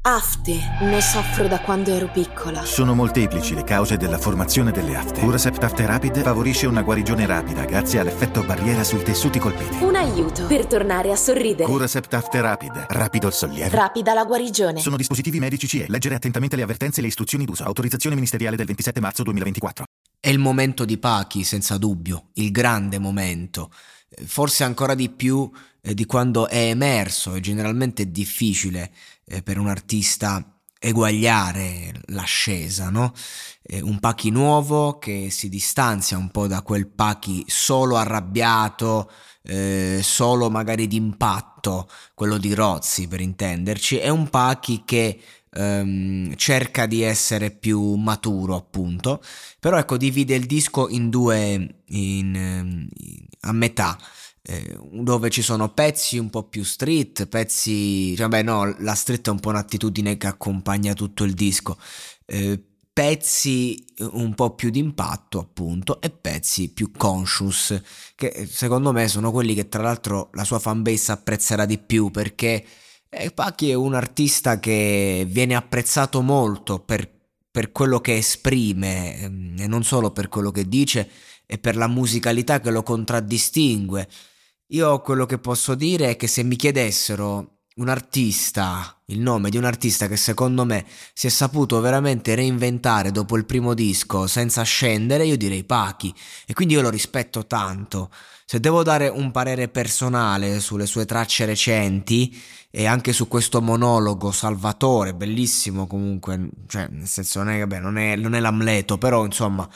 Afte, ne soffro da quando ero piccola. Sono molteplici le cause della formazione delle afte. Curasept Afte Rapid favorisce una guarigione rapida grazie all'effetto barriera sui tessuti colpiti. Un aiuto per tornare a sorridere. Curasept Afte Rapid, rapido il sollievo. Rapida la guarigione. Sono dispositivi medici CE. Leggere attentamente le avvertenze e le istruzioni d'uso. Autorizzazione ministeriale del 27 marzo 2024. È il momento di Pachi, senza dubbio, il grande momento. Forse ancora di più eh, di quando è emerso, e generalmente è difficile eh, per un artista eguagliare l'ascesa, no? Eh, un Pachi nuovo che si distanzia un po' da quel Pachi solo arrabbiato, eh, solo magari d'impatto, quello di Rozzi per intenderci, è un Pachi che ehm, cerca di essere più maturo appunto, però ecco divide il disco in due, in, in, a metà dove ci sono pezzi un po' più street, pezzi, vabbè no, la street è un po' un'attitudine che accompagna tutto il disco, eh, pezzi un po' più d'impatto appunto e pezzi più conscious che secondo me sono quelli che tra l'altro la sua fanbase apprezzerà di più perché eh, Pacchi è un artista che viene apprezzato molto per, per quello che esprime ehm, e non solo per quello che dice e per la musicalità che lo contraddistingue io quello che posso dire è che se mi chiedessero un artista, il nome di un artista che secondo me si è saputo veramente reinventare dopo il primo disco senza scendere, io direi Pachi e quindi io lo rispetto tanto. Se devo dare un parere personale sulle sue tracce recenti e anche su questo monologo Salvatore, bellissimo comunque, cioè nel senso non è, vabbè, non è, non è l'Amleto, però insomma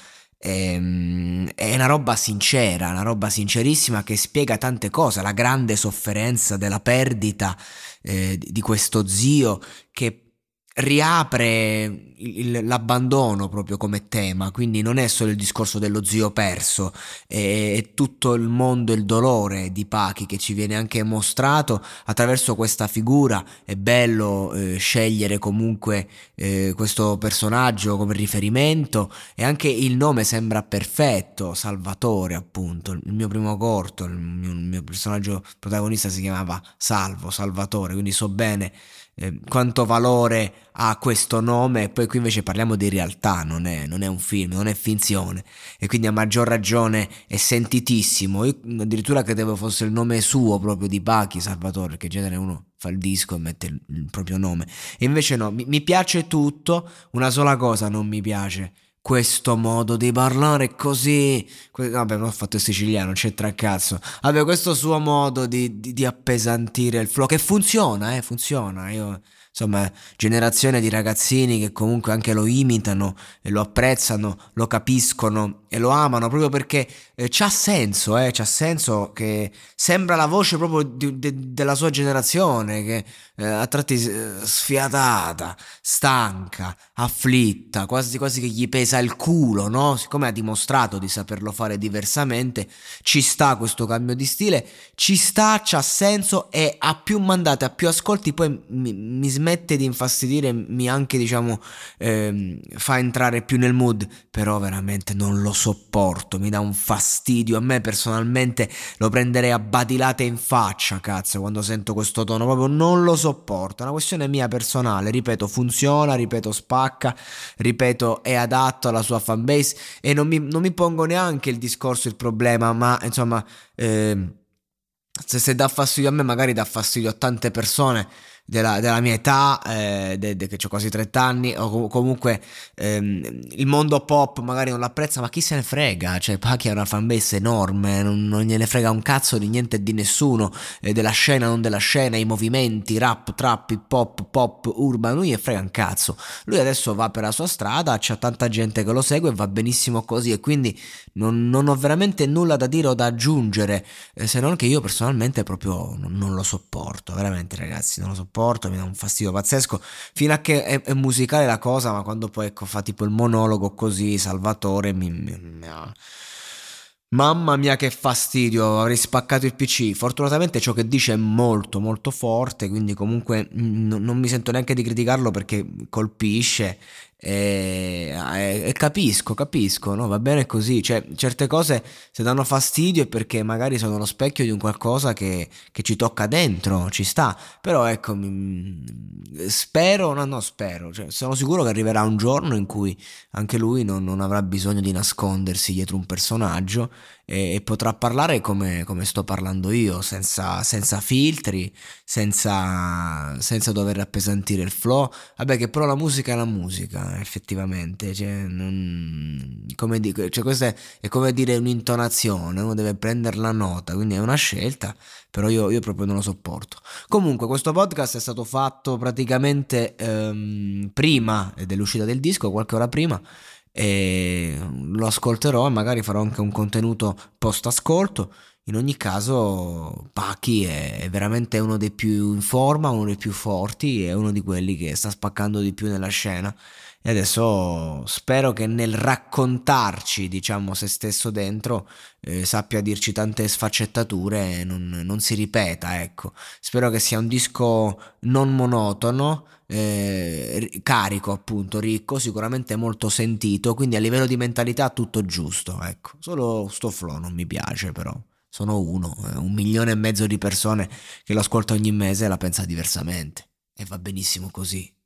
Ehm, è una roba sincera, una roba sincerissima che spiega tante cose, la grande sofferenza della perdita eh, di questo zio che riapre il, l'abbandono proprio come tema, quindi non è solo il discorso dello zio perso, è, è tutto il mondo, il dolore di Pachi che ci viene anche mostrato attraverso questa figura. È bello eh, scegliere comunque eh, questo personaggio come riferimento e anche il nome sembra perfetto, Salvatore appunto, il mio primo corto, il mio, il mio personaggio protagonista si chiamava Salvo, Salvatore, quindi so bene eh, quanto valore ha questo nome e poi qui invece parliamo di realtà, non è, non è, un film, non è finzione. E quindi a maggior ragione è sentitissimo, io addirittura credevo fosse il nome suo proprio di Pachi Salvatore, perché in genere uno fa il disco e mette il, il proprio nome. E invece no, mi, mi piace tutto, una sola cosa non mi piace, questo modo di parlare così. Vabbè, non ho fatto il siciliano, c'entra a cazzo. Vabbè, questo suo modo di, di, di appesantire il flow, che funziona, eh, funziona. Io insomma, generazione di ragazzini che comunque anche lo imitano e lo apprezzano, lo capiscono e lo amano proprio perché eh, c'ha senso, eh, c'ha senso che sembra la voce proprio di, de, della sua generazione, che eh, a tratti eh, sfiatata, stanca, afflitta, quasi quasi che gli pesa il culo, no? Siccome ha dimostrato di saperlo fare diversamente, ci sta questo cambio di stile, ci sta, c'ha senso e a più mandate, a più ascolti, poi mi, mi smette di infastidire, mi anche diciamo eh, fa entrare più nel mood, però veramente non lo sopporto, mi dà un fastidio, a me personalmente lo prenderei a badilate in faccia, cazzo, quando sento questo tono, proprio non lo sopporto, è una questione mia personale, ripeto, funziona, ripeto, spacca, ripeto, è adatto alla sua fanbase e non mi, non mi pongo neanche il discorso, il problema, ma insomma... Eh, se, se dà fastidio a me, magari dà fastidio a tante persone della, della mia età, eh, de, de, che ho quasi 30 anni, o comunque ehm, il mondo pop magari non l'apprezza, ma chi se ne frega? Cioè, Pachi ha una fanbase enorme, non, non gliene frega un cazzo di niente e di nessuno, eh, della scena, non della scena, i movimenti, rap, trap, hip hop, pop, urban, lui gli frega un cazzo. Lui adesso va per la sua strada, c'è tanta gente che lo segue e va benissimo così, e quindi non, non ho veramente nulla da dire o da aggiungere, eh, se non che io personalmente proprio non, non lo sopporto, veramente ragazzi, non lo sopporto sopporto, mi dà un fastidio pazzesco, fino a che è, è musicale la cosa, ma quando poi ecco, fa tipo il monologo così, Salvatore, mi, mi, mi ha... Mamma mia che fastidio, avrei spaccato il PC. Fortunatamente ciò che dice è molto molto forte, quindi comunque non mi sento neanche di criticarlo perché colpisce e, e, e, capisco, capisco, no? va bene così. Cioè, certe cose se danno fastidio è perché magari sono lo specchio di un qualcosa che, che ci tocca dentro, ci sta. Però ecco, mi, spero, no, no, spero, cioè, sono sicuro che arriverà un giorno in cui anche lui non, non avrà bisogno di nascondersi dietro un personaggio e, e potrà parlare come, come, sto parlando io, senza, senza filtri, senza, senza dover appesantire il flow. Vabbè, che però la musica è la musica effettivamente, cioè, non, come dico, cioè questa è, è, come dire un'intonazione, uno deve prendere la nota, quindi è una scelta, però io, io proprio non lo sopporto. Comunque questo podcast è stato fatto praticamente ehm, prima dell'uscita del disco, qualche ora prima, e lo ascolterò e magari farò anche un contenuto post ascolto. In ogni caso, Pachi è veramente uno dei più in forma, uno dei più forti, è uno di quelli che sta spaccando di più nella scena e adesso spero che nel raccontarci, diciamo, se stesso dentro, eh, sappia dirci tante sfaccettature e non, non, si ripeta, ecco. Spero che sia un disco non monotono, eh, carico appunto, ricco, sicuramente molto sentito, quindi a livello di mentalità tutto giusto, ecco. Solo sto flow non mi piace però. Sono uno, eh, un milione e mezzo di persone che lo ascolta ogni mese e la pensa diversamente. E va benissimo così.